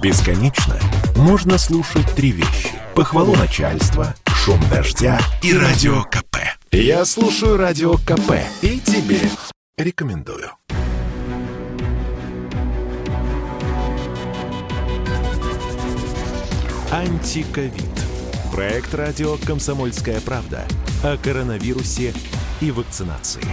Бесконечно можно слушать три вещи. Похвалу начальства, шум дождя и радио КП. Я слушаю радио КП и тебе рекомендую. Антиковид. Проект радио «Комсомольская правда» о коронавирусе и вакцинации.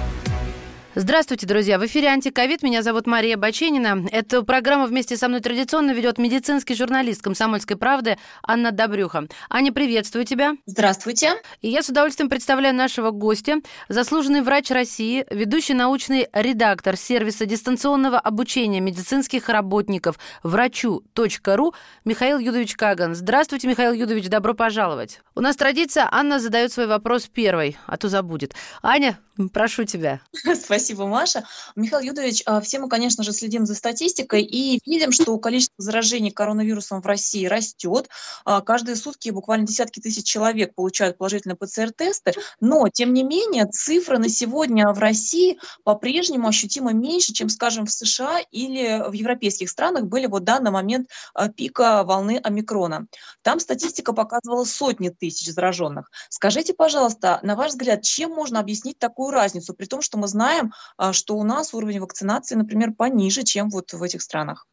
Здравствуйте, друзья! В эфире «Антиковид». Меня зовут Мария Баченина. Эту программу вместе со мной традиционно ведет медицинский журналист «Комсомольской правды» Анна Добрюха. Аня, приветствую тебя. Здравствуйте. И я с удовольствием представляю нашего гостя, заслуженный врач России, ведущий научный редактор сервиса дистанционного обучения медицинских работников врачу.ру Михаил Юдович Каган. Здравствуйте, Михаил Юдович, добро пожаловать. У нас традиция, Анна задает свой вопрос первой, а то забудет. Аня, прошу тебя. Спасибо. Маша. Михаил Юдович, а, все мы, конечно же, следим за статистикой и видим, что количество заражений коронавирусом в России растет. А, каждые сутки буквально десятки тысяч человек получают положительные ПЦР-тесты, но, тем не менее, цифры на сегодня в России по-прежнему ощутимо меньше, чем, скажем, в США или в европейских странах были вот данный момент а, пика волны омикрона. Там статистика показывала сотни тысяч зараженных. Скажите, пожалуйста, на ваш взгляд, чем можно объяснить такую разницу, при том, что мы знаем, а, что у нас уровень вакцинации, например, пониже, чем вот в этих странах?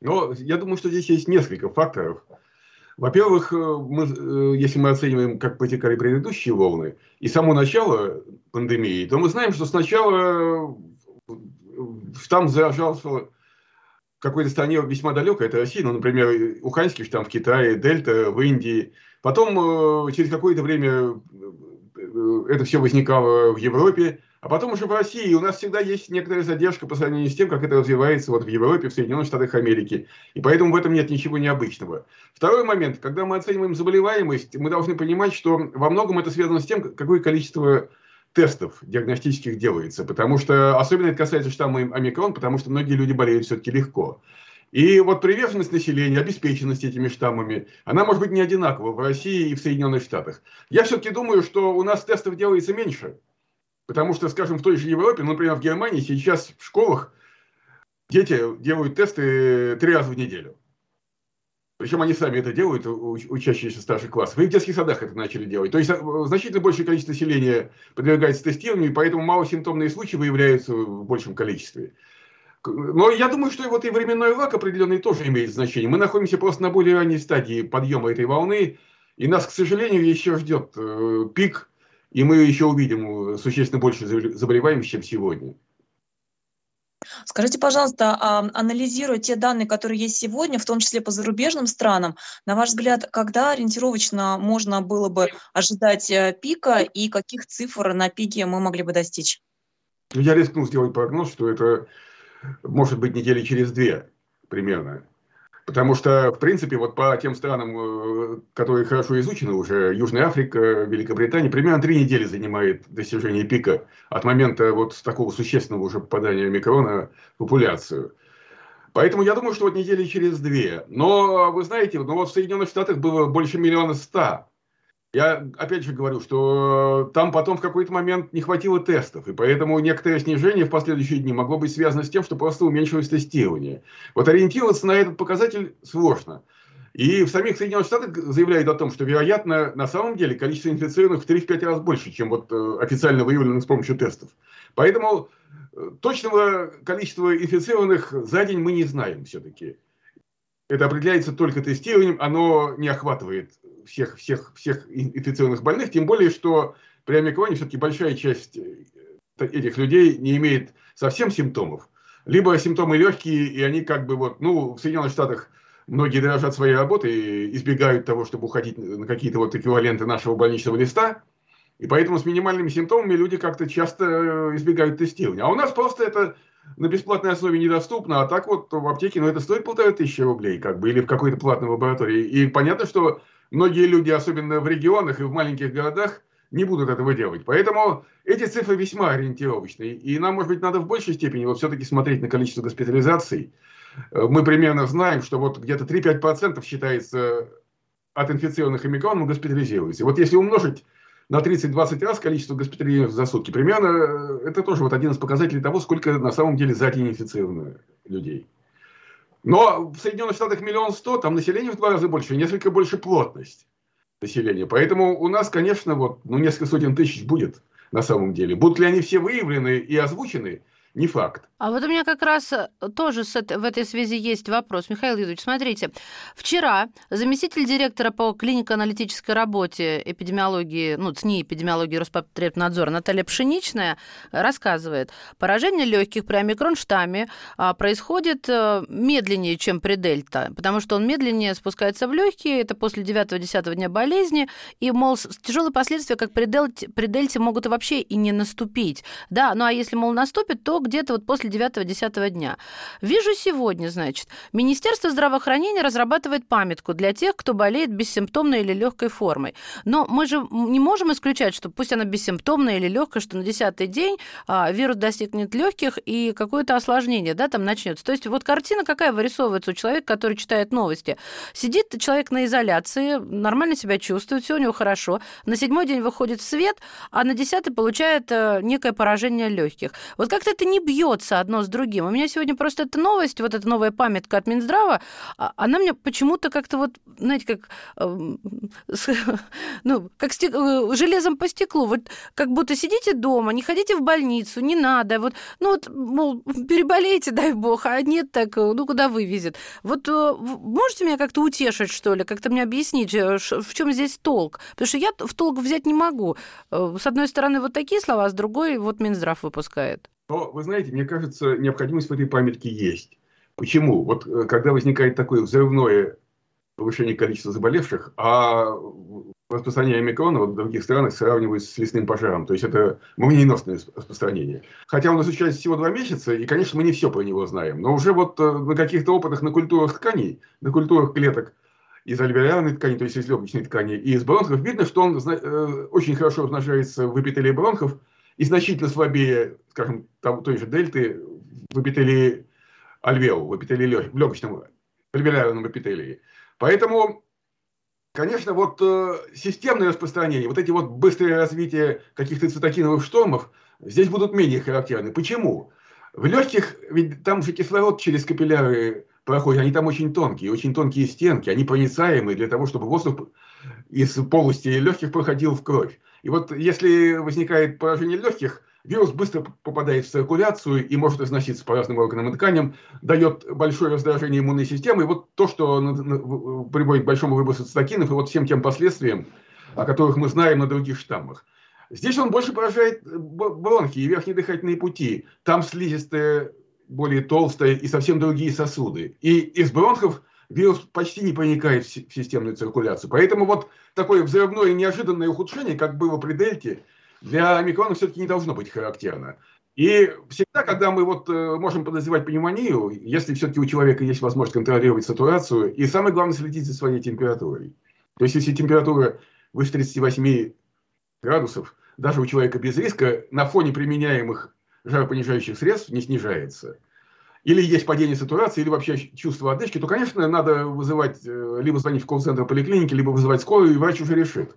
Ну, я думаю, что здесь есть несколько факторов. Во-первых, э, мы, э, если мы оцениваем, как протекали предыдущие волны и само начало пандемии, то мы знаем, что сначала штамм заражался в какой-то стране весьма далекой, это Россия, ну, например, Уханьский штамм в Китае, Дельта в Индии. Потом, э, через какое-то время это все возникало в Европе, а потом уже в России у нас всегда есть некоторая задержка по сравнению с тем, как это развивается вот в Европе, в Соединенных Штатах Америки. И поэтому в этом нет ничего необычного. Второй момент. Когда мы оцениваем заболеваемость, мы должны понимать, что во многом это связано с тем, какое количество тестов диагностических делается. Потому что, особенно это касается штамма омикрон, потому что многие люди болеют все-таки легко. И вот приверженность населения, обеспеченность этими штаммами, она может быть не одинакова в России и в Соединенных Штатах. Я все-таки думаю, что у нас тестов делается меньше, Потому что, скажем, в той же Европе, например, в Германии сейчас в школах дети делают тесты три раза в неделю. Причем они сами это делают, учащиеся старших классов. И в детских садах это начали делать. То есть э, значительно большее количество населения подвергается тестированию, и поэтому малосимптомные случаи выявляются в большем количестве. Но я думаю, что вот и временной лак определенный тоже имеет значение. Мы находимся просто на более ранней стадии подъема этой волны, и нас, к сожалению, еще ждет э, пик и мы еще увидим э, существенно больше заболеваемых, чем сегодня. Скажите, пожалуйста, а, анализируя те данные, которые есть сегодня, в том числе по зарубежным странам, на ваш взгляд, когда ориентировочно можно было бы ожидать э, пика и каких цифр на пике мы могли бы достичь? Ну, я рискну сделать прогноз, что это может быть недели через две примерно. Потому что, в принципе, вот по тем странам, э, которые хорошо изучены уже, Южная Африка, Великобритания, примерно три недели занимает достижение пика от момента вот такого существенного уже попадания микрона в популяцию. Поэтому я думаю, что вот недели через две. Но вы знаете, ну вот в Соединенных Штатах было больше миллиона ста я опять же говорю, что там потом в какой-то момент не хватило тестов, и поэтому некоторое снижение в последующие дни могло быть связано с тем, что просто уменьшилось тестирование. Вот ориентироваться на этот показатель сложно. И в самих Соединенных Штатах заявляют о том, что, вероятно, на самом деле количество инфицированных в 3-5 раз больше, чем вот э, официально выявлено с помощью тестов. Поэтому э, точного количества инфицированных за день мы не знаем все-таки. Это определяется только тестированием, оно не охватывает всех, всех, всех инфекционных больных, тем более, что при омикроне все-таки большая часть э, этих людей не имеет совсем симптомов, либо симптомы легкие, и они как бы вот, ну, в Соединенных Штатах многие дорожат своей работой и избегают того, чтобы уходить на какие-то вот эквиваленты нашего больничного листа, и поэтому с минимальными симптомами люди как-то часто э, избегают тестирования. А у нас просто это на бесплатной основе недоступно, а так вот в аптеке, ну, это стоит полторы тысячи рублей, как бы, или в какой-то платной лаборатории. И понятно, что многие люди, особенно в регионах и в маленьких городах, не будут этого делать. Поэтому эти цифры весьма ориентировочные. И нам, может быть, надо в большей степени вот все-таки смотреть на количество госпитализаций. Э, мы примерно знаем, что вот где-то 3-5% считается от инфицированных омикроном госпитализируются. Вот если умножить на 30-20 раз количество госпитализированных за сутки, примерно э, это тоже вот один из показателей того, сколько на самом деле за день инфицировано людей. Но в Соединенных Штатах миллион сто, там население в два раза больше, несколько больше плотность населения. Поэтому у нас, конечно, вот, ну, несколько сотен тысяч будет на самом деле. Будут ли они все выявлены и озвучены – не факт. А вот у меня как раз э, тоже в этой связи есть вопрос. Михаил Юрьевич, смотрите, вчера заместитель директора по клинико-аналитической работе эпидемиологии, ну, СНИ эпидемиологии Роспотребнадзора Наталья Пшеничная рассказывает, поражение легких при омикрон-штамме а, происходит э, медленнее, чем при дельта, потому что он медленнее спускается в легкие, это после 9-10 дня болезни, и, мол, тяжелые последствия, как при дельте, при дельте, могут вообще и не наступить. Да, ну а если, мол, наступит, то где-то вот после 9-10 дня. Вижу сегодня, значит, Министерство здравоохранения разрабатывает памятку для тех, кто болеет бессимптомной или легкой формой. Но мы же не можем исключать, что пусть она бессимптомная или легкая, что на 10 день а, вирус достигнет легких и какое-то осложнение, да, там начнется. То есть вот картина какая вырисовывается у человека, который читает новости. Сидит человек на изоляции, нормально себя чувствует, все у него хорошо. На седьмой день выходит свет, а на десятый получает э, некое поражение легких. Вот как-то это не не бьется одно с другим. У меня сегодня просто эта новость, вот эта новая памятка от Минздрава, а, она мне почему-то как-то вот, знаете, как, эм, ну, как стек... Э, железом по стеклу. Вот как будто сидите дома, не ходите в больницу, не надо. Вот, ну вот, мол, переболейте, дай бог, а нет, так, э, ну куда вывезет. Вот э, можете меня как-то утешить, что ли, как-то мне объяснить, в чем здесь толк? Потому что я в толк взять не могу. С одной стороны, вот такие слова, а с другой вот Минздрав выпускает. Но, вы знаете, мне кажется, необходимость в этой памятке есть. Почему? Вот э, когда возникает такое взрывное повышение количества заболевших, а распространение омикрона в других странах сравнивается с лесным пожаром. То есть это молниеносное распространение. Хотя он изучается всего два месяца, и, конечно, мы не все про него знаем. Но уже вот э, на каких-то опытах на культурах тканей, на культурах клеток из альвеолярной ткани, то есть из легочной ткани, и из бронхов, видно, что он э, очень хорошо размножается в эпителии бронхов, и значительно слабее, скажем, там, той же дельты в эпителии альвеол, в эпителии лег, легочном альвеолярном эпителии. Поэтому, конечно, вот э, системное распространение, вот эти вот быстрые развитие каких-то цитокиновых штормов здесь будут менее характерны. Почему? В легких, ведь там же кислород через капилляры проходит, они там очень тонкие, очень тонкие стенки, они проницаемые для того, чтобы воздух из полости легких проходил в кровь. И вот если возникает поражение легких, вирус быстро попадает в циркуляцию и может разноситься по разным органам и тканям, дает большое раздражение иммунной системы. И вот то, что приводит к большому выбросу цитокинов и вот всем тем последствиям, о которых мы знаем на других штаммах. Здесь он больше поражает бронхи и верхние дыхательные пути. Там слизистая более толстая и совсем другие сосуды. И из бронхов вирус почти не проникает в системную циркуляцию. Поэтому вот такое взрывное неожиданное ухудшение, как было при дельте, для омикрона все-таки не должно быть характерно. И всегда, когда мы вот э, можем подозревать пневмонию, если все-таки у человека есть возможность контролировать сатурацию, и самое главное следить за своей температурой. То есть, если температура выше 38 градусов, даже у человека без риска, на фоне применяемых жаропонижающих средств не снижается или есть падение сатурации, или вообще чувство одышки, то, конечно, надо вызывать, э, либо звонить в колл-центр поликлиники, либо вызывать скорую, и врач уже решит.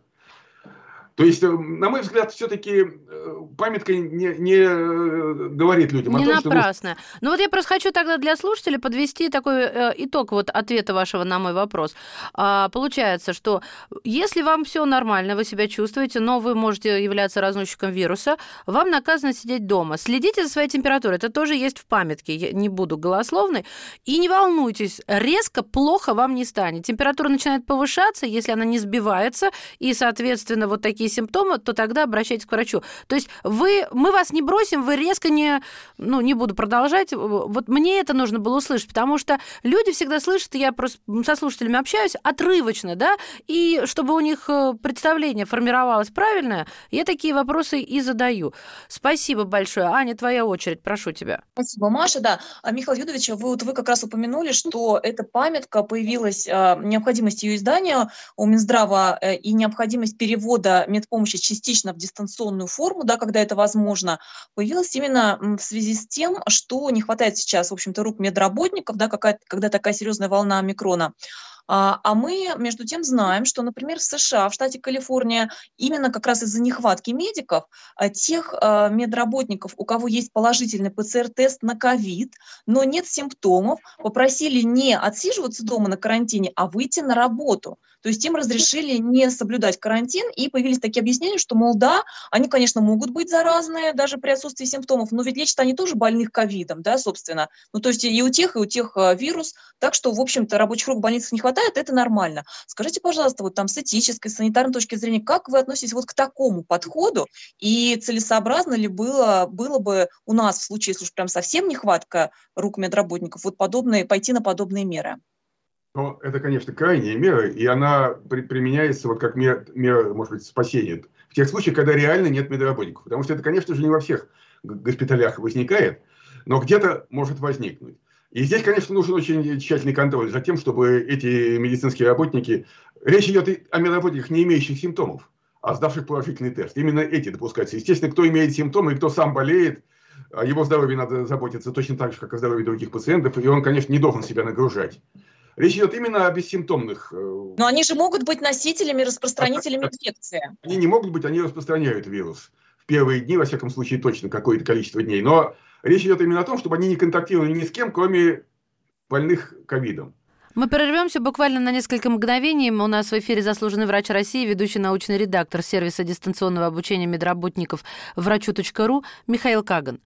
То есть, э, на мой взгляд, все-таки э, памятка не, не э, говорит людям не о том, напрасно. что... Ну вот я просто хочу тогда для слушателей подвести такой э, итог вот ответа вашего на мой вопрос. А, получается, что если вам все нормально, вы себя чувствуете, но вы можете являться разносчиком вируса, вам наказано сидеть дома. Следите за своей температурой, это тоже есть в памятке, я не буду голословной. И не волнуйтесь, резко плохо вам не станет. Температура начинает повышаться, если она не сбивается, и, соответственно, вот такие симптомы, то тогда обращайтесь к врачу. То есть вы, мы вас не бросим, вы резко не, ну, не буду продолжать. Вот мне это нужно было услышать, потому что люди всегда слышат, я просто со слушателями общаюсь, отрывочно, да, и чтобы у них э, представление формировалось правильное, я такие вопросы и задаю. Спасибо большое. Аня, твоя очередь, прошу тебя. Спасибо, Маша, да. А, Михаил Юдович, вы, вот, вы как раз упомянули, что эта памятка появилась, а, необходимость ее издания у Минздрава э, и необходимость перевода медпомощи частично в дистанционную форму, да, когда это возможно, появилась именно в связи с тем, что не хватает сейчас, в общем-то, рук медработников, да, какая, когда такая серьезная волна омикрона. А, а мы, между тем, знаем, что, например, в США, в штате Калифорния, именно как раз из-за нехватки медиков, а, тех а, медработников, у кого есть положительный ПЦР-тест на ковид, но нет симптомов, попросили не отсиживаться дома на карантине, а выйти на работу. То есть им разрешили не соблюдать карантин, и появились такие объяснения, что, мол, да, они, конечно, могут быть заразные даже при отсутствии симптомов, но ведь лечат они тоже больных ковидом, да, собственно. Ну, то есть и у тех, и у тех а, вирус, так что, в общем-то, рабочих рук в больницах не хватает, это нормально. Скажите, пожалуйста, вот там с этической, санитарной точки зрения, как вы относитесь вот к такому подходу, и целесообразно ли было, было бы у нас в случае, если уж прям совсем нехватка рук медработников, вот подобные, пойти на подобные меры? Ну, это, конечно, крайняя мера, и она при, применяется вот как мера, мера, может быть, спасения. В тех случаях, когда реально нет медработников. Потому что это, конечно же, не во всех госпиталях возникает, но где-то может возникнуть. И здесь, конечно, нужен очень тщательный контроль за тем, чтобы эти медицинские работники... Речь идет о медработниках, не имеющих симптомов, а сдавших положительный тест. Именно эти допускаются. Естественно, кто имеет симптомы и кто сам болеет, о его здоровье надо заботиться точно так же, как о здоровье других пациентов, и он, конечно, не должен себя нагружать. Речь идет именно о бессимптомных. Э, Но они же могут быть носителями, распространителями инфекции. Они не могут быть, они распространяют вирус. В первые дни, во всяком случае, точно какое-то количество дней. Но речь идет именно о том, чтобы они не контактировали ни с кем, кроме больных ковидом. Мы прервемся буквально на несколько мгновений. У нас в эфире заслуженный врач России, ведущий научный редактор сервиса дистанционного обучения медработников врачу.ру Михаил Каган.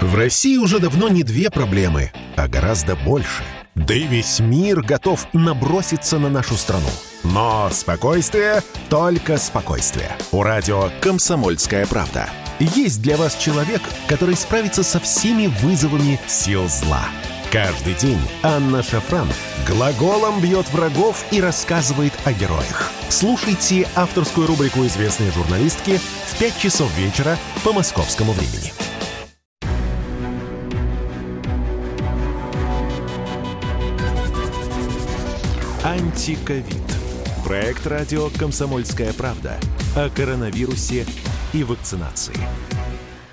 В России уже давно не две проблемы, а гораздо больше – да и весь мир готов наброситься на нашу страну. Но спокойствие, только спокойствие. У радио «Комсомольская правда». Есть для вас человек, который справится со всеми вызовами сил зла. Каждый день Анна Шафран глаголом бьет врагов и рассказывает о героях. Слушайте авторскую рубрику известной журналистки в 5 часов вечера по московскому времени. Антиковид. Проект радио «Комсомольская правда» о коронавирусе и вакцинации.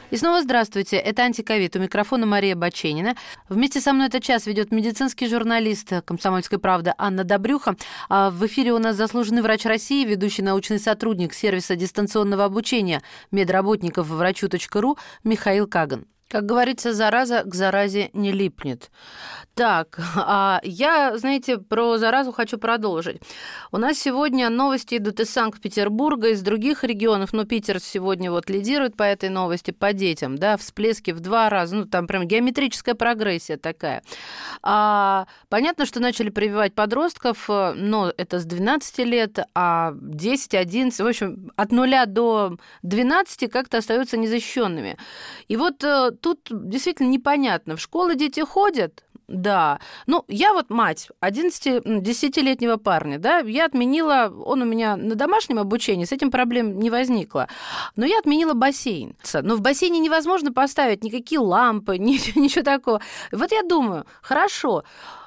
И снова здравствуйте, это «Антиковид». У микрофона Мария Баченина. Вместе со мной этот час ведет медицинский журналист «Комсомольской правды» Анна Добрюха. А в эфире у нас заслуженный врач России, ведущий научный сотрудник сервиса дистанционного обучения медработников врачу.ру Михаил Каган. Как говорится, зараза к заразе не липнет. Так, а я, знаете, про заразу хочу продолжить. У нас сегодня новости идут из Санкт-Петербурга, из других регионов, но Питер сегодня вот лидирует по этой новости, по детям, да, всплески в два раза, ну, там прям геометрическая прогрессия такая. А, понятно, что начали прививать подростков, но это с 12 лет, а 10, 11, в общем, от нуля до 12 как-то остаются незащищенными. И вот э, тут действительно непонятно. В школы дети ходят, да. Ну, я вот мать 11-10-летнего парня, да, я отменила, он у меня на домашнем обучении, с этим проблем не возникло. Но я отменила бассейн. Но в бассейне невозможно поставить никакие лампы, ничего, ничего такого. Вот я думаю, хорошо,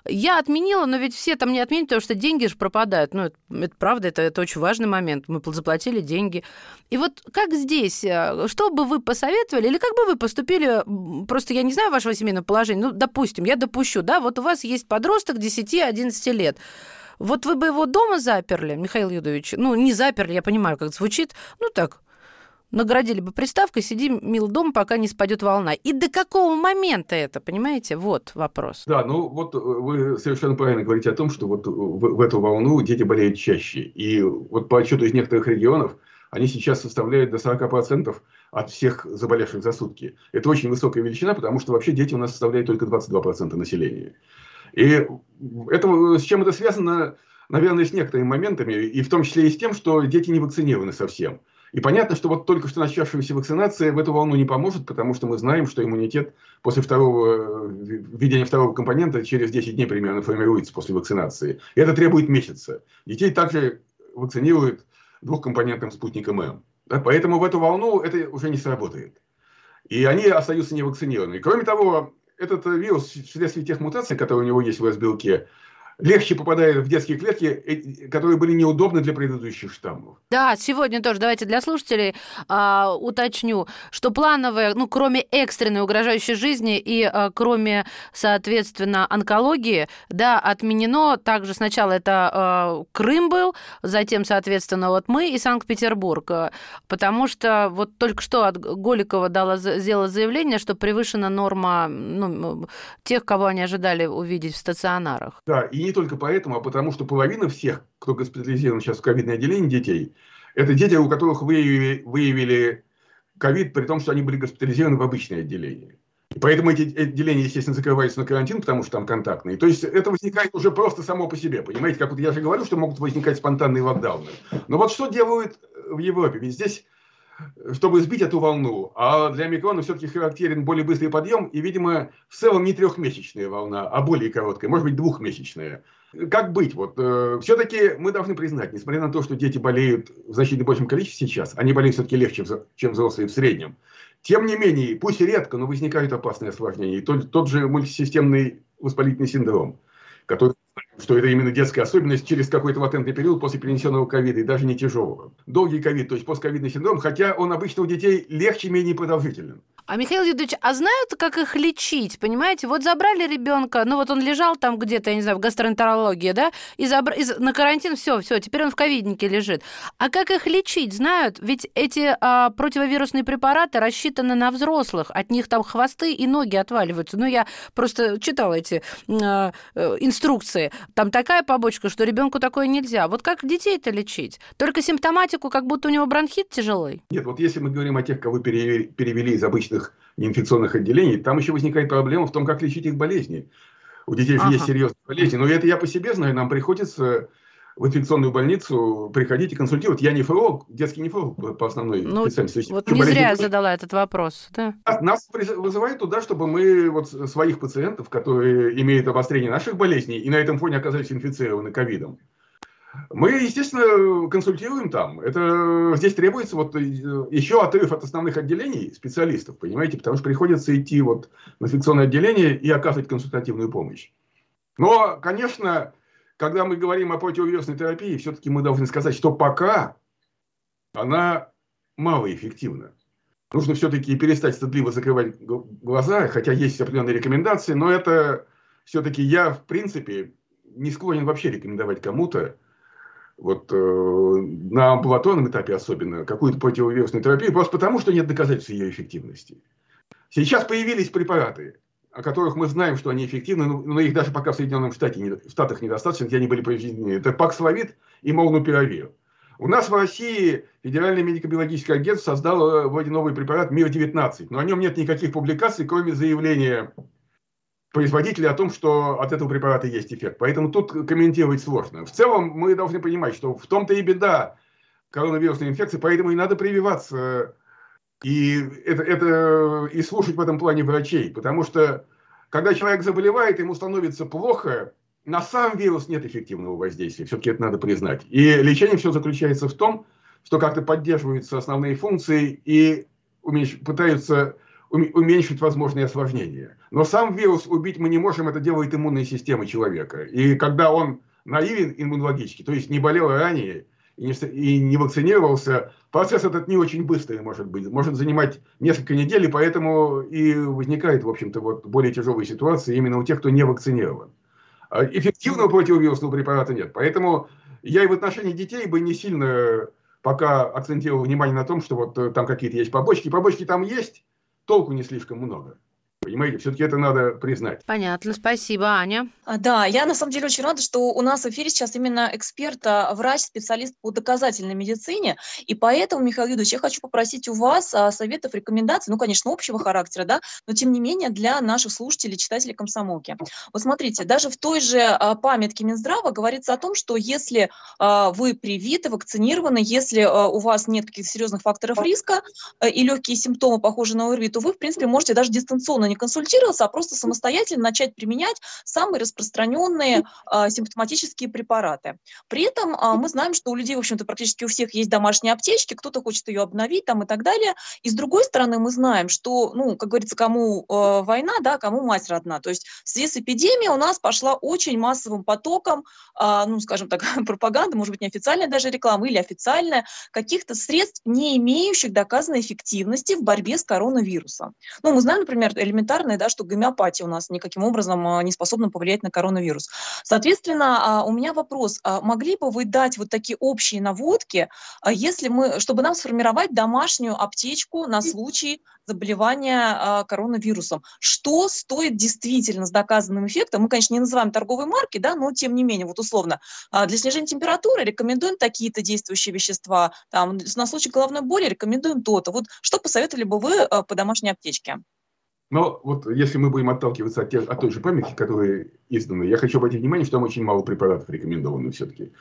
я отменила, но ведь все там не отменят, потому что деньги же пропадают. Ну, это, это правда, это, это очень важный момент. Мы заплатили деньги. И вот как здесь, э, что бы вы посоветовали, или как бы вы поступили, просто я не знаю вашего семейного положения, ну, допустим, я допущу, да, вот у вас есть подросток 10-11 лет. Вот вы бы его дома заперли, Михаил Юдович? Ну, не заперли, я понимаю, как звучит. Ну, так, наградили бы приставкой, сиди, мил дом, пока не спадет волна. И до какого момента это, понимаете? Вот вопрос. Да, ну вот э, вы совершенно правильно говорите о том, что вот в, в эту волну дети болеют чаще. И вот по отчету из некоторых регионов, они сейчас составляют до 40% от всех заболевших за сутки. Это очень высокая величина, потому что вообще дети у нас составляют только 22% населения. И это, с чем это связано, наверное, с некоторыми моментами, и в том числе и с тем, что дети не вакцинированы совсем. И понятно, что вот только что начавшаяся вакцинация в эту волну не поможет, потому что мы знаем, что иммунитет после второго, введения второго компонента через 10 дней примерно формируется после вакцинации. И это требует месяца. Детей также вакцинируют двухкомпонентным спутником М. Да, поэтому в эту волну это уже не сработает. И они остаются невакцинированными. Кроме того, этот вирус вследствие тех мутаций, которые у него есть в S-белке, легче попадает в детские клетки, э, которые были неудобны для предыдущих штаммов. Да, сегодня тоже давайте для слушателей а, уточню, что плановые, ну, кроме экстренной угрожающей жизни и а, кроме, соответственно, онкологии, да, отменено также сначала это а, Крым был, затем, соответственно, вот мы и Санкт-Петербург, потому что вот только что от Голикова дала, сделала заявление, что превышена норма ну, тех, кого они ожидали увидеть в стационарах. Да, и не только поэтому, а потому что половина всех, кто госпитализирован сейчас в ковидное отделение детей, это дети, у которых выявили, выявили ковид, при том, что они были госпитализированы в обычное отделение. И поэтому эти отделения, естественно, закрываются на карантин, потому что там контактные. То есть это возникает уже просто само по себе. Понимаете, как вот я же говорю, что могут возникать спонтанные локдауны. Но вот что делают в Европе? Ведь здесь чтобы сбить эту волну. А для микрона все-таки характерен более быстрый подъем и, видимо, в целом не трехмесячная волна, а более короткая, может быть, двухмесячная. Как быть? Вот, э, все-таки мы должны признать, несмотря на то, что дети болеют в значительно большем количестве сейчас, они болеют все-таки легче, чем взрослые в среднем. Тем не менее, пусть редко, но возникают опасные осложнения. И тот, тот же мультисистемный воспалительный синдром, который что это именно детская особенность через какой-то латентный период после перенесенного ковида, и даже не тяжелого. Долгий ковид, то есть постковидный синдром, хотя он обычно у детей легче, менее продолжительный. А Михаил Юрьевич, а знают, как их лечить? Понимаете, вот забрали ребенка, ну вот он лежал там где-то, я не знаю, в гастроэнтерологии, да, и, забр... и на карантин, все, все, теперь он в ковиднике лежит. А как их лечить, знают? Ведь эти а, противовирусные препараты рассчитаны на взрослых, от них там хвосты и ноги отваливаются. Ну, я просто читала эти а, э, инструкции. Там такая побочка, что ребенку такое нельзя. Вот как детей-то лечить? Только симптоматику, как будто у него бронхит тяжелый? Нет, вот если мы говорим о тех, кого перевели из обычных обычных неинфекционных отделений, там еще возникает проблема в том, как лечить их болезни. У детей же ага. есть серьезные болезни. Но это я по себе знаю, нам приходится в инфекционную больницу приходить и консультировать. Я нефролог, детский нефролог по основной ну, специальности. Вот не зря я задала этот вопрос. Да? Нас вызывают туда, чтобы мы вот своих пациентов, которые имеют обострение наших болезней и на этом фоне оказались инфицированы ковидом, мы, естественно, консультируем там. Это здесь требуется вот э, еще отрыв от основных отделений специалистов, понимаете, потому что приходится идти вот в инфекционное отделение и оказывать консультативную помощь. Но, конечно, когда мы говорим о противовирусной терапии, все-таки мы должны сказать, что пока она малоэффективна. Нужно все-таки перестать стыдливо закрывать глаза, хотя есть определенные рекомендации, но это все-таки я, в принципе, не склонен вообще рекомендовать кому-то вот э, на амбулаторном этапе особенно, какую-то противовирусную терапию, просто потому, что нет доказательств ее эффективности. Сейчас появились препараты, о которых мы знаем, что они эффективны, но их даже пока в Соединенных Штатах, в Штатах недостаточно, где они были произведены. Это паксловид и молнупиравир. У нас в России Федеральное медико-биологическое агентство создало вроде новый препарат МИР-19, но о нем нет никаких публикаций, кроме заявления производителя о том, что от этого препарата есть эффект. Поэтому тут комментировать сложно. В целом мы должны понимать, что в том-то и беда коронавирусной инфекции, поэтому и надо прививаться и, это, это, и слушать в этом плане врачей. Потому что когда человек заболевает, ему становится плохо, на сам вирус нет эффективного воздействия. Все-таки это надо признать. И лечение все заключается в том, что как-то поддерживаются основные функции и уменьш... пытаются уменьшить возможные осложнения. Но сам вирус убить мы не можем, это делает иммунная система человека. И когда он наивен иммунологически, то есть не болел ранее и не, вакцинировался, процесс этот не очень быстрый может быть, может занимать несколько недель, и поэтому и возникает, в общем-то, вот более тяжелые ситуации именно у тех, кто не вакцинирован. А эффективного противовирусного препарата нет. Поэтому я и в отношении детей бы не сильно пока акцентировал внимание на том, что вот э, там какие-то есть побочки. Побочки там есть, толку не слишком много. Понимаете, все-таки это надо признать. Понятно, спасибо, Аня. А, да, я на самом деле очень рада, что у нас в эфире сейчас именно эксперт, а, врач, специалист по доказательной медицине, и поэтому, Михаил Юдович, я хочу попросить у вас а, советов, рекомендаций, ну, конечно, общего характера, да, но тем не менее для наших слушателей, читателей комсомолки. Вот смотрите, даже в той же памятке Минздрава говорится о том, что если вы привиты, вакцинированы, если у вас нет каких-то серьезных факторов риска и легкие симптомы похожи на ОРВИ, то вы, в принципе, можете даже дистанционно не консультироваться, а просто самостоятельно начать применять самые распространенные а, симптоматические препараты. При этом а, мы знаем, что у людей, в общем-то, практически у всех есть домашние аптечки, кто-то хочет ее обновить там и так далее. И с другой стороны, мы знаем, что, ну, как говорится, кому э, война, да, кому мать родна. То есть в связи с эпидемией у нас пошла очень массовым потоком, ну, скажем так, пропаганда, может быть, неофициальная даже реклама или официальная, каких-то средств, не имеющих доказанной эффективности в борьбе с коронавирусом. Ну, мы знаем, например, элементарное, да, что гомеопатия у нас никаким образом а, не способна повлиять на коронавирус. Соответственно, а, у меня вопрос, а могли бы вы дать вот такие общие наводки, если мы, чтобы нам сформировать домашнюю аптечку на случай заболевания коронавирусом? Что стоит действительно с доказанным эффектом? Мы, конечно, не называем торговые марки, да, но тем не менее, вот условно, для снижения температуры рекомендуем такие-то действующие вещества, там, на случай головной боли рекомендуем то-то. Вот что посоветовали бы вы по домашней аптечке? Но вот если мы будем отталкиваться от, тех, от той же памяти, которая издана, я хочу обратить внимание, что там очень мало препаратов рекомендовано все-таки.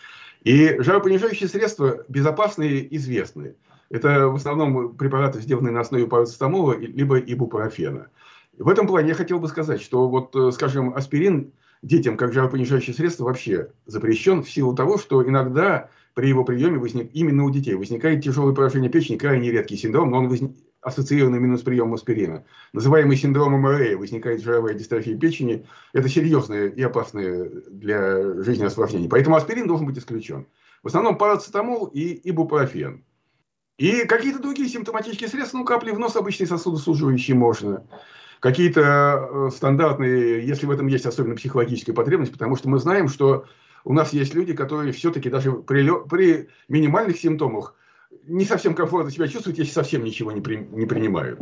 И жаропонижающие средства безопасные и известные. Это в основном препараты, сделанные на основе парацетамола либо ибупрофена. В этом плане я хотел бы сказать, что вот, э, скажем, аспирин детям как жаропонижающее средство вообще запрещен в силу того, что иногда при его приеме возник, именно у детей возникает тяжелое поражение печени, крайне редкий синдром, но он возник, ассоциированный именно с приемом аспирина. Называемый синдромом Морея возникает жировая дистрофия печени. Это серьезное и опасное для жизни осложнение. Поэтому аспирин должен быть исключен. В основном парацетамол и ибупрофен. И какие-то другие симптоматические средства, ну, капли в нос, обычные сосудосуживающие можно. Какие-то э, стандартные, если в этом есть особенно психологическая потребность, потому что мы знаем, что у нас есть люди, которые все-таки даже при, при минимальных симптомах не совсем комфортно себя чувствуют, если совсем ничего не, при, не принимают.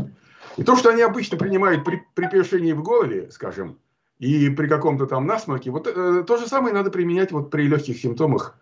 И то, что они обычно принимают при, при першении в горле, скажем, и при каком-то там насморке, вот э, то же самое надо применять вот при легких симптомах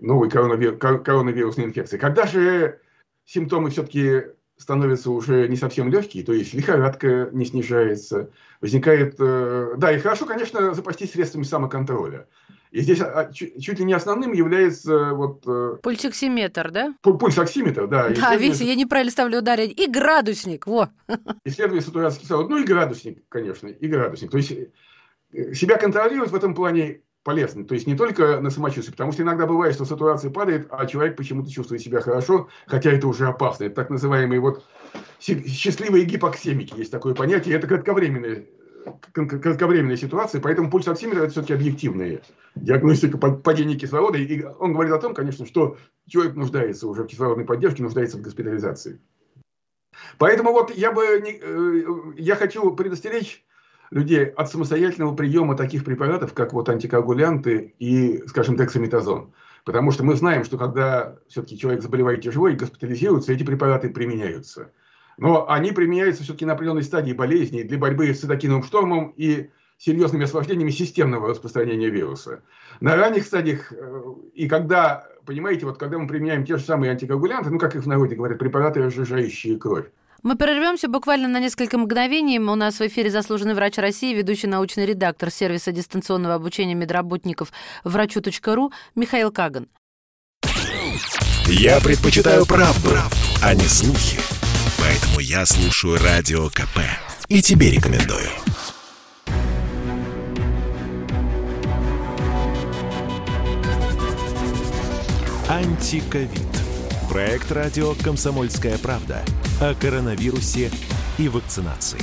новой коронавир, коронавирусной инфекции. Когда же симптомы все-таки становятся уже не совсем легкие, то есть лихорадка не снижается, возникает... Э, да, и хорошо, конечно, запастись средствами самоконтроля. И здесь а, чуть ли не основным является э, вот... Э, пульсоксиметр, да? Пульсоксиметр, да. Да, видите, я неправильно ставлю ударение. И градусник, во! Исследование сатурации кислорода. Ну и градусник, конечно, и градусник. То есть э, себя контролировать в этом плане полезно. То есть не только на самочувствие, потому что иногда бывает, что сатурация падает, а человек почему-то чувствует себя хорошо, хотя это уже опасно. Это так называемые вот счастливые гипоксемики. Есть такое понятие. Это кратковременное кратковременной ситуации, поэтому пульс оксиметра – это все-таки объективная диагностика падения кислорода. И он говорит о том, конечно, что человек нуждается уже в кислородной поддержке, нуждается в госпитализации. Поэтому вот я бы не, э, я хочу предостеречь людей от самостоятельного приема таких препаратов, как вот антикоагулянты и, скажем, дексаметазон. Потому что мы знаем, что когда все-таки человек заболевает тяжело и госпитализируется, эти препараты применяются но они применяются все-таки на определенной стадии болезни для борьбы с цитокиновым штормом и серьезными осложнениями системного распространения вируса. На ранних стадиях, э, и когда, понимаете, вот когда мы применяем те же самые антикоагулянты, ну, как их в народе говорят, препараты, разжижающие кровь, мы прервемся буквально на несколько мгновений. У нас в эфире заслуженный врач России, ведущий научный редактор сервиса дистанционного обучения медработников врачу.ру Михаил Каган. Я предпочитаю правду, правду, а не слухи. Поэтому я слушаю Радио КП. И тебе рекомендую. Антиковид. Проект радио «Комсомольская правда» о коронавирусе и вакцинации.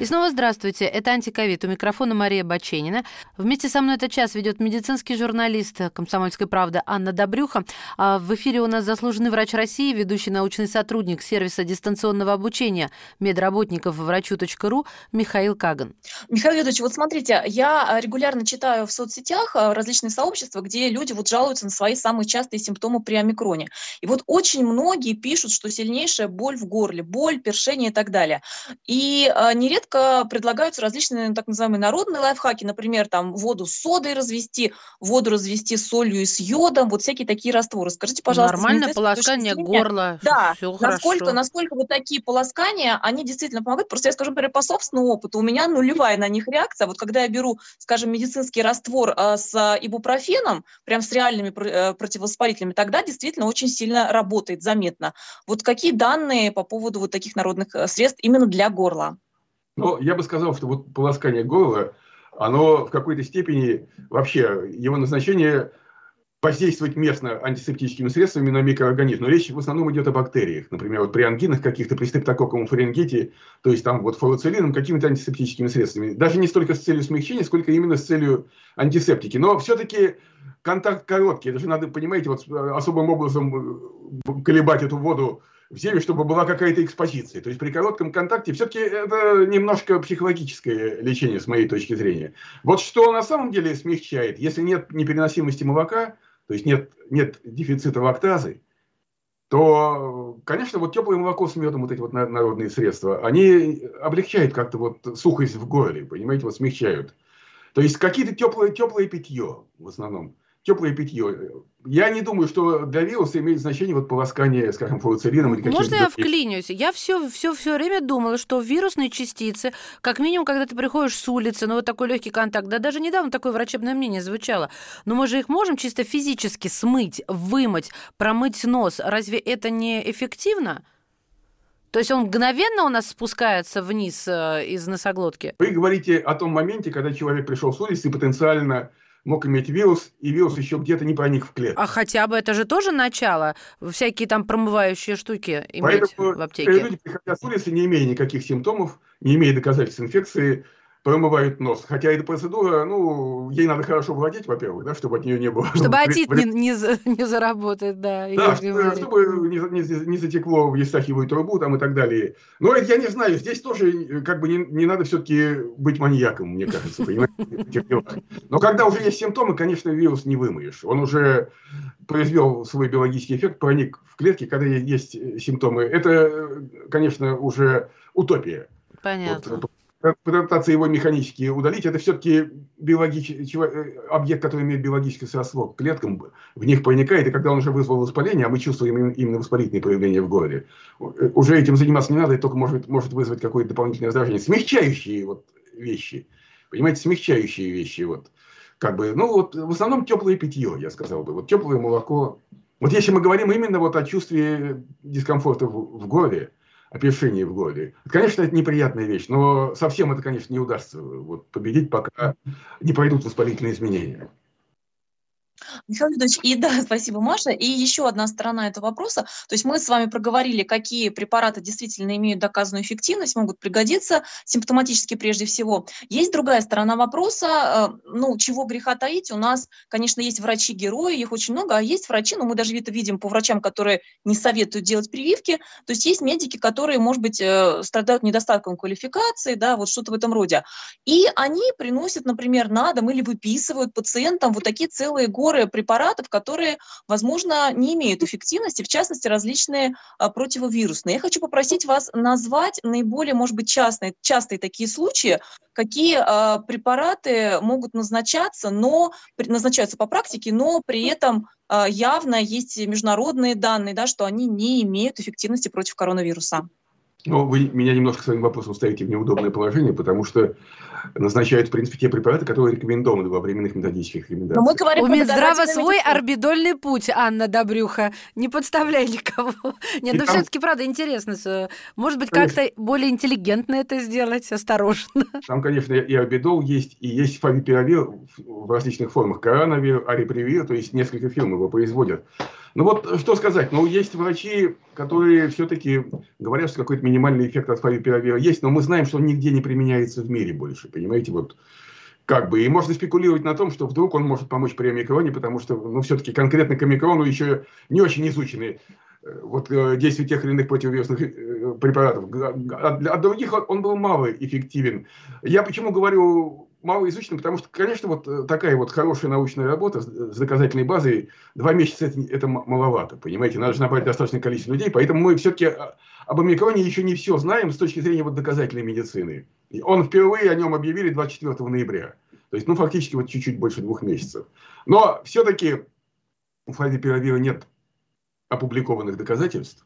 И снова здравствуйте. Это «Антиковид». У микрофона Мария Баченина. Вместе со мной этот час ведет медицинский журналист «Комсомольской правды» Анна Добрюха. А в эфире у нас заслуженный врач России, ведущий научный сотрудник сервиса дистанционного обучения медработников врачу.ру Михаил Каган. Михаил Юрьевич, вот смотрите, я регулярно читаю в соцсетях а, различные сообщества, где люди вот жалуются на свои самые частые симптомы при омикроне. И вот очень многие пишут, что сильнейшая боль в горле, боль, першение и так далее. И а, нередко нередко предлагаются различные так называемые народные лайфхаки, например, там воду с содой развести, воду развести с солью и с йодом, вот всякие такие растворы. Скажите, пожалуйста. Нормальное полоскание горла, да, все насколько, хорошо. насколько вот такие полоскания, они действительно помогают. Просто я скажу, например, по собственному опыту, у меня нулевая на них реакция. Вот когда я беру, скажем, медицинский раствор э, с ибупрофеном, прям с реальными э, противовоспалителями, тогда действительно очень сильно работает, заметно. Вот какие данные по поводу вот таких народных э, средств именно для горла? Но я бы сказал, что вот полоскание горла, оно в какой-то степени вообще, его назначение воздействовать местно антисептическими средствами на микроорганизм. Но речь в основном идет о бактериях. Например, вот при ангинах каких-то, при стрептококковом фарингите, то есть там вот фуруцилином, какими-то антисептическими средствами. Даже не столько с целью смягчения, сколько именно с целью антисептики. Но все-таки контакт короткий. Это же надо, понимаете, вот особым образом э, колебать эту воду в зеле, чтобы была какая-то экспозиция. То есть при коротком контакте все-таки это немножко психологическое лечение, с моей точки зрения. Вот что на самом деле смягчает, если нет непереносимости молока, то есть нет, нет дефицита лактазы, то, конечно, вот теплое молоко с медом, вот эти вот народные средства, они облегчают как-то вот сухость в горле, понимаете, вот смягчают. То есть какие-то теплые, теплое питье в основном теплое питье. Я не думаю, что для вируса имеет значение вот полоскание, скажем, фуруцилином или каким-то... Можно я вклинюсь? Я все, все, все время думала, что вирусные частицы, как минимум, когда ты приходишь с улицы, ну вот такой легкий контакт, да даже недавно такое врачебное мнение звучало, но мы же их можем чисто физически смыть, вымыть, промыть нос. Разве это не эффективно? То есть он мгновенно у нас спускается вниз э, из носоглотки? Вы говорите о том моменте, когда человек пришел с улицы и потенциально мог иметь вирус, и вирус еще где-то не проник в клетку. А хотя бы это же тоже начало, всякие там промывающие штуки иметь Поэтому в аптеке. люди, приходя с улицы, не имея никаких симптомов, не имея доказательств инфекции, промывают нос. Хотя эта процедура, ну, ей надо хорошо владеть, во-первых, да, чтобы от нее не было... Чтобы отит не, не, не заработает, да. Да, чтобы, чтобы не, не, не затекло в Евстахиевую трубу там и так далее. Но я не знаю, здесь тоже э, как бы не, не надо все-таки быть маньяком, мне кажется, понимаете? Но когда уже есть симптомы, конечно, вирус не вымоешь. Он уже произвел свой биологический эффект, проник в клетки, когда есть э, симптомы. Это, э, конечно, уже утопия. Понятно. Вот, пытаться его механически удалить, это все-таки биологический э, объект, который имеет биологический сросло к клеткам, в них проникает, и когда он уже вызвал воспаление, а мы чувствуем именно воспалительные проявления в горле, э, уже этим заниматься не надо, это только может, может вызвать какое-то дополнительное раздражение. Смягчающие вот вещи, понимаете, смягчающие вещи, вот, как бы, ну вот, в основном теплое питье, я сказал бы, вот теплое молоко. Вот если мы говорим именно вот о чувстве дискомфорта в, в горле, опешение в горле. Конечно, это неприятная вещь, но совсем это, конечно, не удастся вот, победить, пока не пойдут воспалительные изменения. Михаил Юрьевич, и да, спасибо, Маша. И еще одна сторона этого вопроса. То есть мы с вами проговорили, какие препараты действительно имеют доказанную эффективность, могут пригодиться симптоматически прежде всего. Есть другая сторона вопроса, э, ну, чего греха таить. У нас, конечно, есть врачи-герои, их очень много, а есть врачи, ну, мы даже это видим по врачам, которые не советуют делать прививки. То есть есть медики, которые, может быть, э, страдают недостатком квалификации, да, вот что-то в этом роде. И они приносят, например, на дом или выписывают пациентам вот такие целые горы горы препаратов, которые, возможно, не имеют эффективности, в частности, различные а, противовирусные. Я хочу попросить вас назвать наиболее, может быть, частные, частые такие случаи, какие а, препараты могут назначаться, но назначаются по практике, но при этом а, явно есть международные данные, да, что они не имеют эффективности против коронавируса. Ну, вы меня немножко своим вопросом ставите в неудобное положение, потому что назначают, в принципе, те препараты, которые рекомендованы во временных методических рекомендациях. Но мы говорим У Минздрава свой орбидольный путь, Анна Добрюха. Не подставляй никого. Нет, но там... все-таки, правда, интересно. Может быть, как-то более интеллигентно это сделать, осторожно. Там, конечно, и орбидол есть, и есть фавипиравир в различных формах. Коронавир, арипривир, то есть несколько фирм его производят. Ну вот что сказать, ну есть врачи, которые все-таки говорят, что какой-то минимальный эффект от фавипиравира есть, но мы знаем, что он нигде не применяется в мире больше, понимаете, вот как бы, и можно спекулировать на том, что вдруг он может помочь при омикроне, потому что, ну, все-таки конкретно к омикрону еще не очень изучены э, вот э, действия тех или иных противовирусных э, препаратов. От других он был мало эффективен. Я почему говорю мало изучено, потому что, конечно, вот э, такая вот хорошая научная работа с доказательной базой, два месяца это, это маловато, понимаете, надо же набрать достаточное количество людей, поэтому мы все-таки а, об омикроне еще не все знаем с точки зрения вот доказательной медицины. Он впервые о нем объявили 24 ноября, то есть, ну, фактически вот чуть-чуть больше двух месяцев. Но все-таки у фазипиравира нет опубликованных доказательств,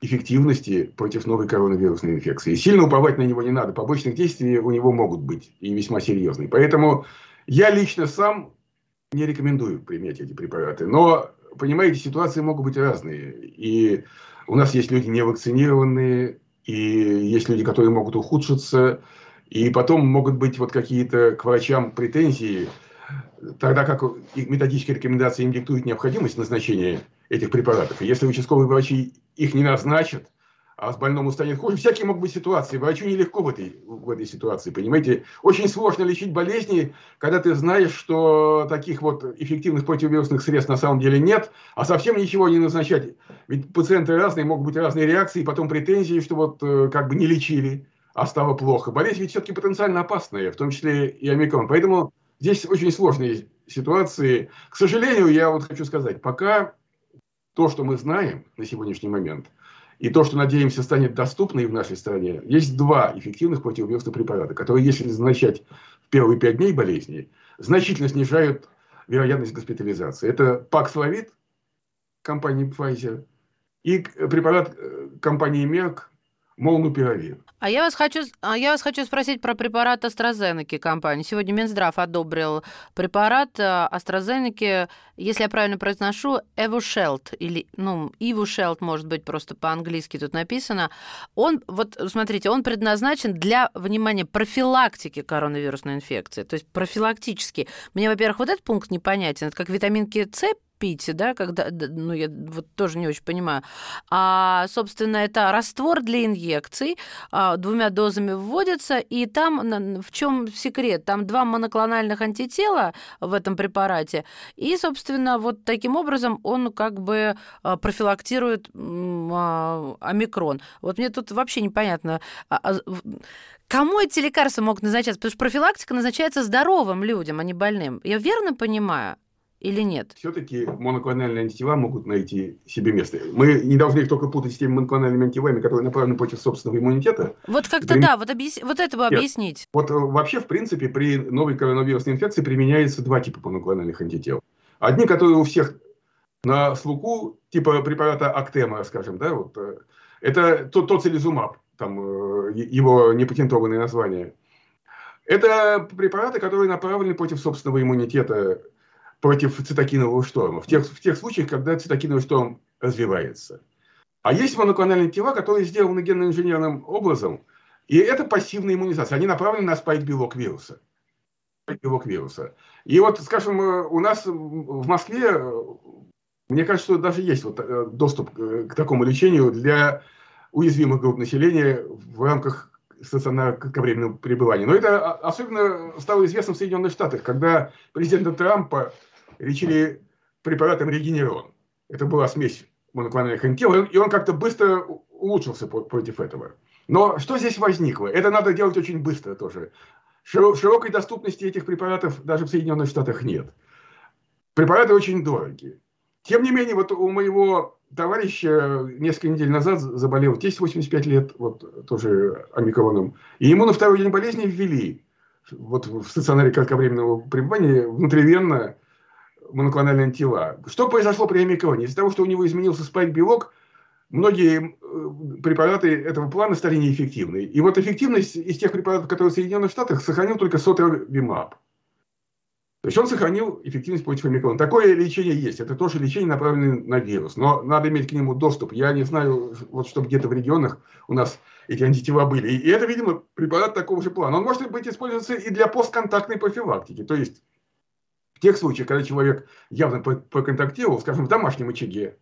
эффективности против новой коронавирусной инфекции. Сильно уповать на него не надо. Побочных действий у него могут быть и весьма серьезные. Поэтому я лично сам не рекомендую применять эти препараты. Но, понимаете, ситуации могут быть разные. И у нас есть люди не вакцинированные, и есть люди, которые могут ухудшиться, и потом могут быть вот какие-то к врачам претензии, тогда как методические рекомендации им диктуют необходимость назначения этих препаратов. И если участковые врачи их не назначат, а с больному станет хуже. Всякие могут быть ситуации. Врачу нелегко в этой, в этой ситуации, понимаете? Очень сложно лечить болезни, когда ты знаешь, что таких вот эффективных противовирусных средств на самом деле нет, а совсем ничего не назначать. Ведь пациенты разные, могут быть разные реакции, потом претензии, что вот э, как бы не лечили, а стало плохо. Болезнь ведь все-таки потенциально опасная, в том числе и омикрон. Поэтому здесь очень сложные ситуации. К сожалению, я вот хочу сказать, пока то, что мы знаем на сегодняшний момент – и то, что, надеемся, станет доступно и в нашей стране, есть два эффективных противовирусных препарата, которые, если назначать в первые пять дней болезни, значительно снижают вероятность госпитализации. Это Паксловид компании Pfizer и препарат э, компании Merck Молнупиравир. А я вас хочу, а я вас хочу спросить про препарат AstraZeneca компании. Сегодня Минздрав одобрил препарат AstraZeneca, э, если я правильно произношу, Evusheld, или, ну, Evusheld, может быть, просто по-английски тут написано. Он, вот, смотрите, он предназначен для, внимания, профилактики коронавирусной инфекции, то есть профилактически. Мне, во-первых, вот этот пункт непонятен, это как витаминки С пить, да, когда, ну, я вот тоже не очень понимаю. А, собственно, это раствор для инъекций, а, двумя дозами вводится, и там в чем секрет? Там два моноклональных антитела в этом препарате, и, собственно, вот таким образом он как бы а, профилактирует а, омикрон. Вот мне тут вообще непонятно, Кому эти лекарства могут назначаться? Потому что профилактика назначается здоровым людям, а не больным. Я верно понимаю? Или нет? Все-таки моноклональные антитела могут найти себе место. Мы не должны их только путать с теми моноклональными антителами, которые направлены против собственного иммунитета. Вот как-то При... да, вот, объяс... вот этого нет. объяснить. Вот э, вообще, в принципе, при новой коронавирусной инфекции применяется два типа моноклональных антител. Одни, которые у всех на слуху, типа препарата Актема, скажем, да, вот, э, это тоцилизумаб, там э, его непатентованное название. Это препараты, которые направлены против собственного иммунитета против цитокинового шторма, в тех, в тех случаях, когда цитокиновый шторм развивается. А есть моноклональные тела, которые сделаны генно-инженерным образом, и это пассивная иммунизация. Они направлены на спайк-белок вируса. Белок вируса. И вот, скажем, э, у нас в Москве, э, мне кажется, что даже есть вот э, доступ к такому лечению для уязвимых групп населения в рамках стационарного временного пребывания. Но это особенно стало известно в Соединенных Штатах, когда президента Трампа лечили препаратом регенерон. Это была смесь моноклональных антител, и он как-то быстро улучшился против этого. Но что здесь возникло? Это надо делать очень быстро тоже. Широкой доступности этих препаратов даже в Соединенных Штатах нет. Препараты очень дорогие. Тем не менее, вот у моего товарища несколько недель назад заболел тесть 85 лет, вот тоже омикроном. И ему на второй день болезни ввели вот в стационаре кратковременного пребывания внутривенно моноклональные антитела. Что произошло при омикроне? Из-за того, что у него изменился спайк-белок, многие э, препараты этого плана стали неэффективны. И вот эффективность из тех препаратов, которые в Соединенных Штатах, сохранил только сотровимаб. То есть он сохранил эффективность против омикрона. Такое лечение есть. Это тоже лечение, направленное на вирус. Но надо иметь к нему доступ. Я не знаю, вот что где-то в регионах у нас эти антитела были. И это, видимо, препарат такого же плана. Он может быть использоваться и для постконтактной профилактики. То есть в тех случаях, когда человек явно поконтактировал, скажем, в домашнем очаге,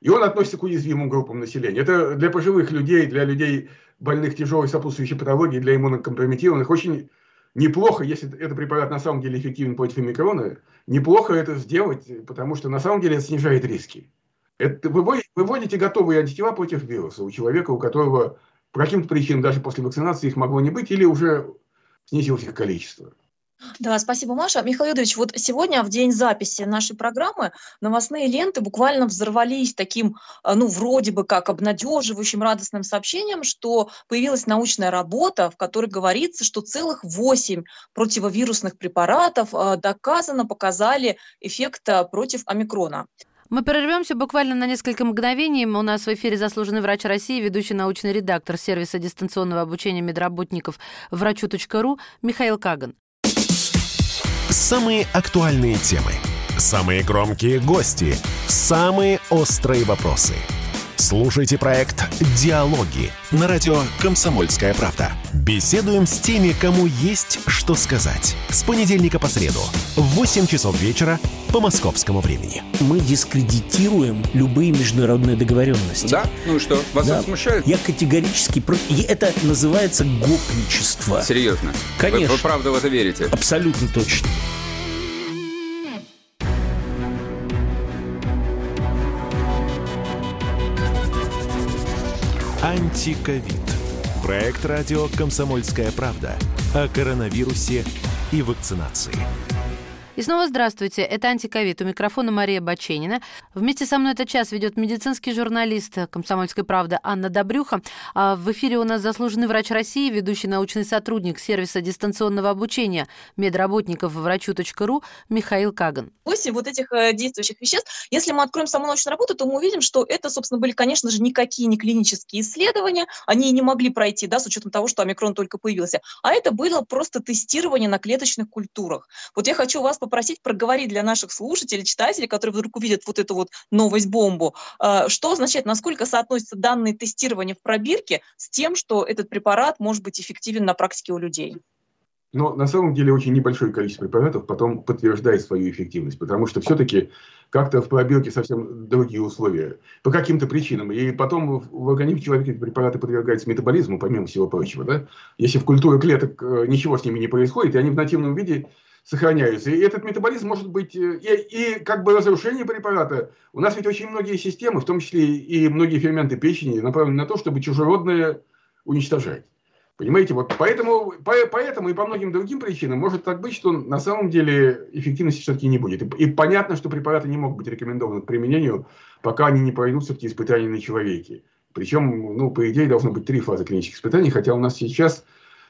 и он относится к уязвимым группам населения. Это для пожилых людей, для людей больных тяжелой сопутствующей патологией, для иммунокомпрометированных очень неплохо, если этот препарат на самом деле эффективен против омикрона, неплохо это сделать, потому что на самом деле это снижает риски. Это вы выводите готовые антитела против вируса у человека, у которого по каким-то причинам даже после вакцинации их могло не быть или уже снизилось их количество. Да, спасибо, Маша. Михаил Юрьевич, вот сегодня, в день записи нашей программы, новостные ленты буквально взорвались таким, а, ну, вроде бы как обнадеживающим, радостным сообщением, что появилась научная работа, в которой говорится, что целых 8 противовирусных препаратов а, доказано показали эффект а, против омикрона. Мы прервемся буквально на несколько мгновений. У нас в эфире заслуженный врач России, ведущий научный редактор сервиса дистанционного обучения медработников врачу.ру Михаил Каган. Самые актуальные темы, самые громкие гости, самые острые вопросы – Слушайте проект «Диалоги» на радио «Комсомольская правда». Беседуем с теми, кому есть что сказать. С понедельника по среду в 8 часов вечера по московскому времени. Мы дискредитируем любые международные договоренности. Да? Ну и что? Вас Да. это смущает? Я категорически против. И Это называется гопничество. Серьезно? Конечно. Вы, вы правда в это верите? Абсолютно точно. Антиковид. Проект радио «Комсомольская правда» о коронавирусе и вакцинации. И снова здравствуйте. Это «Антиковид». У микрофона Мария Баченина. Вместе со мной этот час ведет медицинский журналист «Комсомольской правды» Анна Добрюха. А в эфире у нас заслуженный врач России, ведущий научный сотрудник сервиса дистанционного обучения медработников врачу.ру Михаил Каган. Восемь вот этих э, действующих веществ. Если мы откроем саму научную работу, то мы увидим, что это, собственно, были, конечно же, никакие не клинические исследования. Они не могли пройти, да, с учетом того, что омикрон только появился. А это было просто тестирование на клеточных культурах. Вот я хочу вас попросить проговорить для наших слушателей, читателей, которые вдруг увидят вот эту вот новость-бомбу, э, что означает, насколько соотносятся данные тестирования в пробирке с тем, что этот препарат может быть эффективен на практике у людей. Но на самом деле очень небольшое количество препаратов потом подтверждает свою эффективность, потому что все-таки как-то в пробирке совсем другие условия, по каким-то причинам. И потом в организме человека препараты подвергаются метаболизму, помимо всего прочего. Да? Если в культуре клеток э, ничего с ними не происходит, и они в нативном виде сохраняются. И этот метаболизм может быть, э, и, и как бы разрушение препарата. У нас ведь очень многие системы, в том числе и многие ферменты печени, направлены на то, чтобы чужеродное уничтожать. Понимаете, вот поэтому, по- поэтому и по многим другим причинам может так быть, что на самом деле эффективности все-таки не будет. И, и понятно, что препараты не могут быть рекомендованы к применению, пока они не пройдут все-таки испытания на человеке. Причем, ну, по идее, должно быть три фазы клинических испытаний, хотя у нас сейчас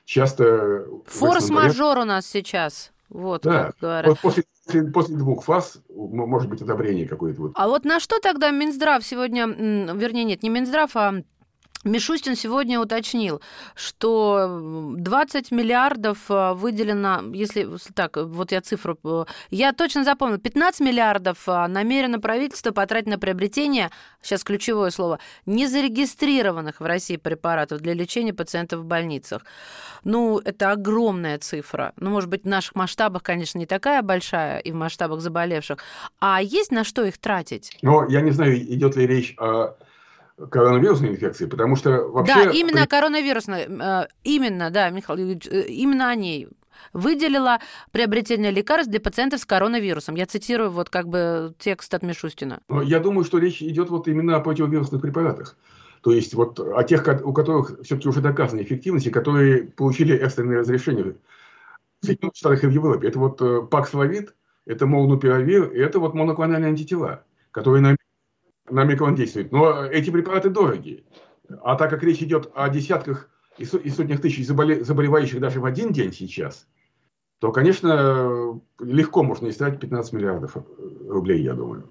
часто... Форс-мажор у нас сейчас. Вот, Да, как говорят. вот после, после- двух фаз может быть одобрение какое-то. Вот. А вот на что тогда Минздрав сегодня, вернее, нет, не Минздрав, а Мишустин сегодня уточнил, что 20 миллиардов а, выделено, если так, вот я цифру, э, я точно запомнил, 15 миллиардов а, намерено правительство потратить на приобретение, сейчас ключевое слово, незарегистрированных в России препаратов для лечения пациентов в больницах. Ну, это огромная цифра. Ну, может быть, в наших масштабах, конечно, не такая большая и в масштабах заболевших. А есть на что их тратить? Но я не знаю, идет ли речь о коронавирусной инфекции, потому что вообще... Да, именно коронавирусная, э, именно, да, Михаил Юрьевич, э, именно о ней выделила приобретение лекарств для пациентов с коронавирусом. Я цитирую вот как бы текст от Мишустина. Я думаю, что речь идет вот именно о противовирусных препаратах. То есть вот о тех, у которых все-таки уже доказана эффективность, и которые получили экстренное разрешение в Соединенных Штатах и в Европе. Это вот э, паксловид, это молнупиравир, и это вот моноклональные антитела, которые на, на микрон действуют. Но эти препараты дороги. А так как речь идет о десятках и, со- и сотнях тысяч заболе- заболевающих даже в один день сейчас, то, конечно, легко можно истратить 15 миллиардов рублей, я думаю,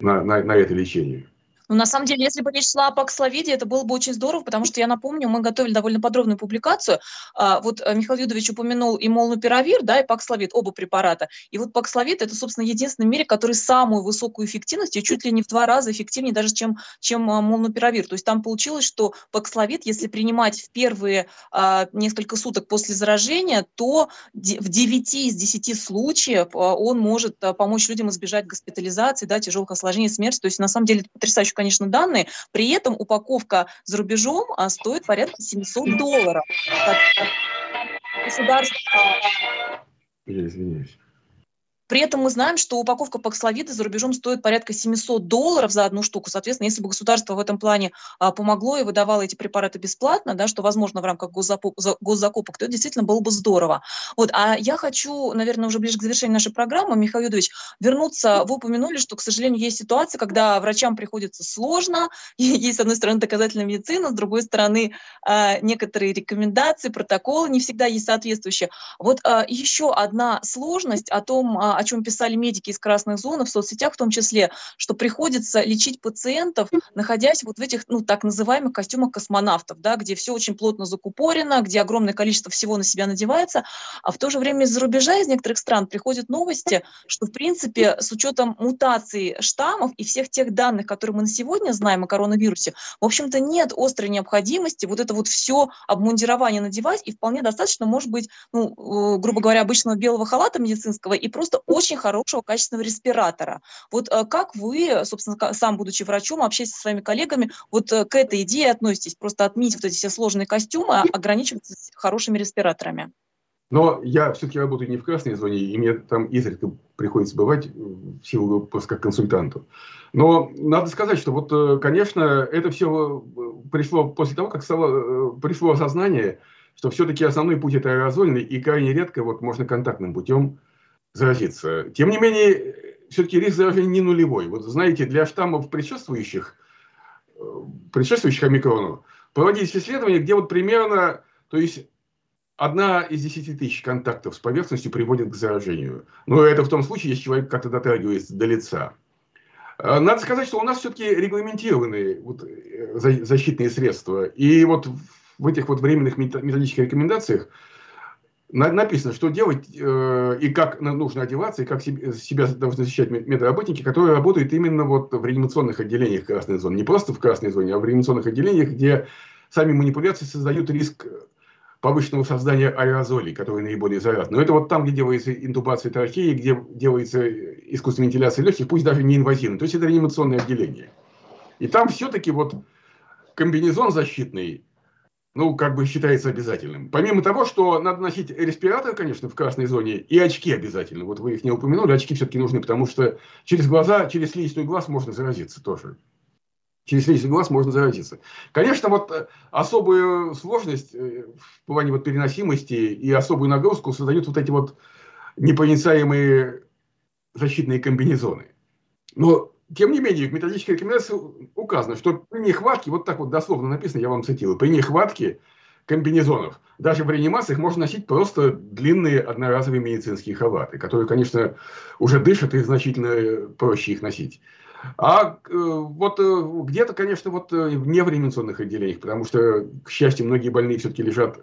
на, на, на это лечение. Ну, на самом деле, если бы речь шла о паксловиде, это было бы очень здорово, потому что я напомню, мы готовили довольно подробную публикацию. А, вот э, Михаил Юдович упомянул и молнупиравир, да, и паксловид, оба препарата. И вот паксловид – это, собственно, единственный в мире, который самую высокую эффективность, и чуть ли не в два раза эффективнее даже, чем, чем а, молнупиравир. То есть там получилось, что паксловид, если принимать в первые а, несколько суток после заражения, то в 9 из 10 случаев он может помочь людям избежать госпитализации, да, тяжелых осложнений, смерти. То есть, на самом деле, это потрясающие, конечно, данные. При этом упаковка за рубежом а, стоит порядка 700 долларов. Государство, извиняюсь. При этом мы знаем, что упаковка паксловида за рубежом стоит порядка 700 долларов за одну штуку. Соответственно, если бы государство в этом плане а, помогло и выдавало эти препараты бесплатно, да, что возможно в рамках госзакупок, то это действительно было бы здорово. Вот. А я хочу, наверное, уже ближе к завершению нашей программы, Михаил Юдович, вернуться. Вы упомянули, что, к сожалению, есть ситуации, когда врачам приходится сложно. Есть, с одной стороны, доказательная медицина, с другой стороны, а, некоторые рекомендации, протоколы не всегда есть соответствующие. Вот а, еще одна сложность о том, о о чем писали медики из красных зон, в соцсетях в том числе, что приходится лечить пациентов, находясь вот в этих, ну, так называемых костюмах космонавтов, да, где все очень плотно закупорено, где огромное количество всего на себя надевается, а в то же время из-за рубежа, из некоторых стран приходят новости, что, в принципе, с учетом мутации штаммов и всех тех данных, которые мы на сегодня знаем о коронавирусе, в общем-то, нет острой необходимости вот это вот все обмундирование надевать, и вполне достаточно, может быть, ну, э, грубо говоря, обычного белого халата медицинского и просто очень хорошего качественного респиратора. Вот э, как вы, собственно, сам будучи врачом, общаясь со своими коллегами, вот э, к этой идее относитесь? Просто отменить вот эти все сложные костюмы, а ограничиваться хорошими респираторами. Но я все-таки работаю не в красной зоне, и мне там изредка приходится бывать в силу просто как консультанту. Но надо сказать, что вот, конечно, это все пришло после того, как стало, пришло осознание, что все-таки основной путь это аэрозольный, и крайне редко вот можно контактным путем заразиться. Тем не менее, все-таки риск заражения не нулевой. Вот знаете, для штаммов предшествующих, э, предшествующих омикрону проводились исследования, где вот примерно, то есть одна из десяти тысяч контактов с поверхностью приводит к заражению. Но это в том случае, если человек как-то дотрагивается до лица. Э, надо сказать, что у нас все-таки регламентированы вот э, защитные средства. И вот в этих вот временных методических рекомендациях написано, что делать э, и как нужно одеваться, и как себе, себя должны защищать медработники, которые работают именно вот в реанимационных отделениях красной зоны. Не просто в красной зоне, а в реанимационных отделениях, где сами манипуляции создают риск повышенного создания аэрозолей, которые наиболее заразны. Но это вот там, где делается интубация трахеи, где делается искусственная вентиляция легких, пусть даже не инвазивно. То есть это реанимационное отделение. И там все-таки вот комбинезон защитный ну, как бы считается обязательным. Помимо того, что надо носить респиратор, конечно, в красной зоне, и очки обязательно. Вот вы их не упомянули, очки все-таки нужны, потому что через глаза, через слизистую глаз можно заразиться тоже. Через слизистый глаз можно заразиться. Конечно, вот э, особую сложность э, в плане вот переносимости и особую нагрузку создают вот эти вот непроницаемые защитные комбинезоны. Но тем не менее, в методической рекомендации указано, что при нехватке, вот так вот дословно написано, я вам цитирую, при нехватке комбинезонов, даже в реанимациях можно носить просто длинные одноразовые медицинские халаты, которые, конечно, уже дышат и значительно проще их носить. А э, вот э, где-то, конечно, вот э, не в реанимационных отделениях, потому что, к счастью, многие больные все-таки лежат,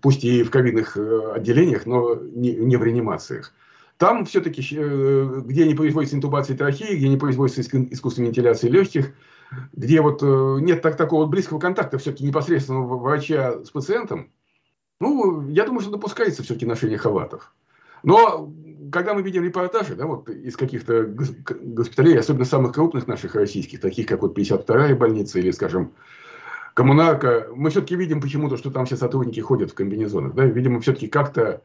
пусть и в ковидных отделениях, но не, не в реанимациях. Там все-таки, э, где не производится интубация трахеи, где не производится искусственная вентиляция легких, где вот э, нет так, такого близкого контакта все-таки непосредственного врача с пациентом, ну, я думаю, что допускается все-таки ношение халатов. Но когда мы видим репортажи, да, вот из каких-то госпиталей, особенно самых крупных наших российских, таких как вот 52-я больница или, скажем, коммунарка, мы все-таки видим почему-то, что там все сотрудники ходят в комбинезонах. Да? Видимо, все-таки как-то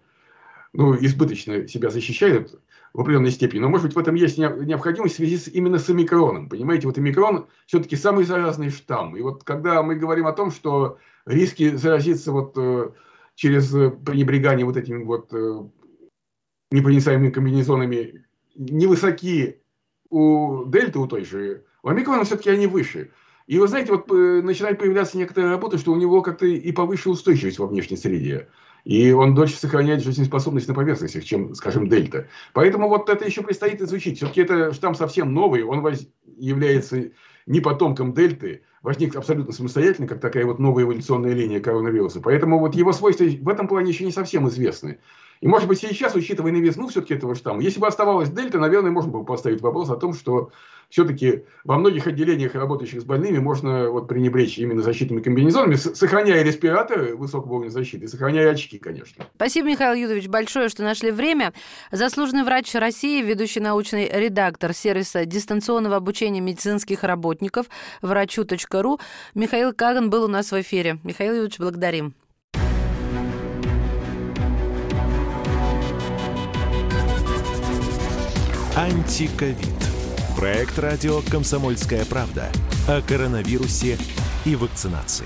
ну, избыточно себя защищают в определенной степени. Но, может быть, в этом есть необходимость в связи с, именно с омикроном. Понимаете, вот омикрон все-таки самый заразный штамм. И вот когда мы говорим о том, что риски заразиться вот э, через пренебрегание вот этими вот э, непроницаемыми комбинезонами невысоки у дельты, у той же, у омикрона все-таки они выше. И вы знаете, вот э, начинает появляться некоторая работа, что у него как-то и повыше устойчивость во внешней среде. И он дольше сохраняет жизнеспособность на поверхностях, чем, скажем, дельта. Поэтому вот это еще предстоит изучить. Все-таки это штамм совсем новый, он воз... является не потомком дельты, возник абсолютно самостоятельно, как такая вот новая эволюционная линия коронавируса. Поэтому вот его свойства в этом плане еще не совсем известны. И может быть сейчас, учитывая новизну все-таки этого штамма, если бы оставалась дельта, наверное, можно было поставить вопрос о том, что все-таки во многих отделениях, работающих с больными, можно вот пренебречь именно защитными комбинезонами, сохраняя респираторы высокого уровня защиты, сохраняя очки, конечно. Спасибо, Михаил Юдович, большое, что нашли время. Заслуженный врач России, ведущий научный редактор сервиса дистанционного обучения медицинских работников врачу.ру Михаил Каган был у нас в эфире. Михаил Юдович, благодарим. Антиковид. Проект радио «Комсомольская правда» о коронавирусе и вакцинации.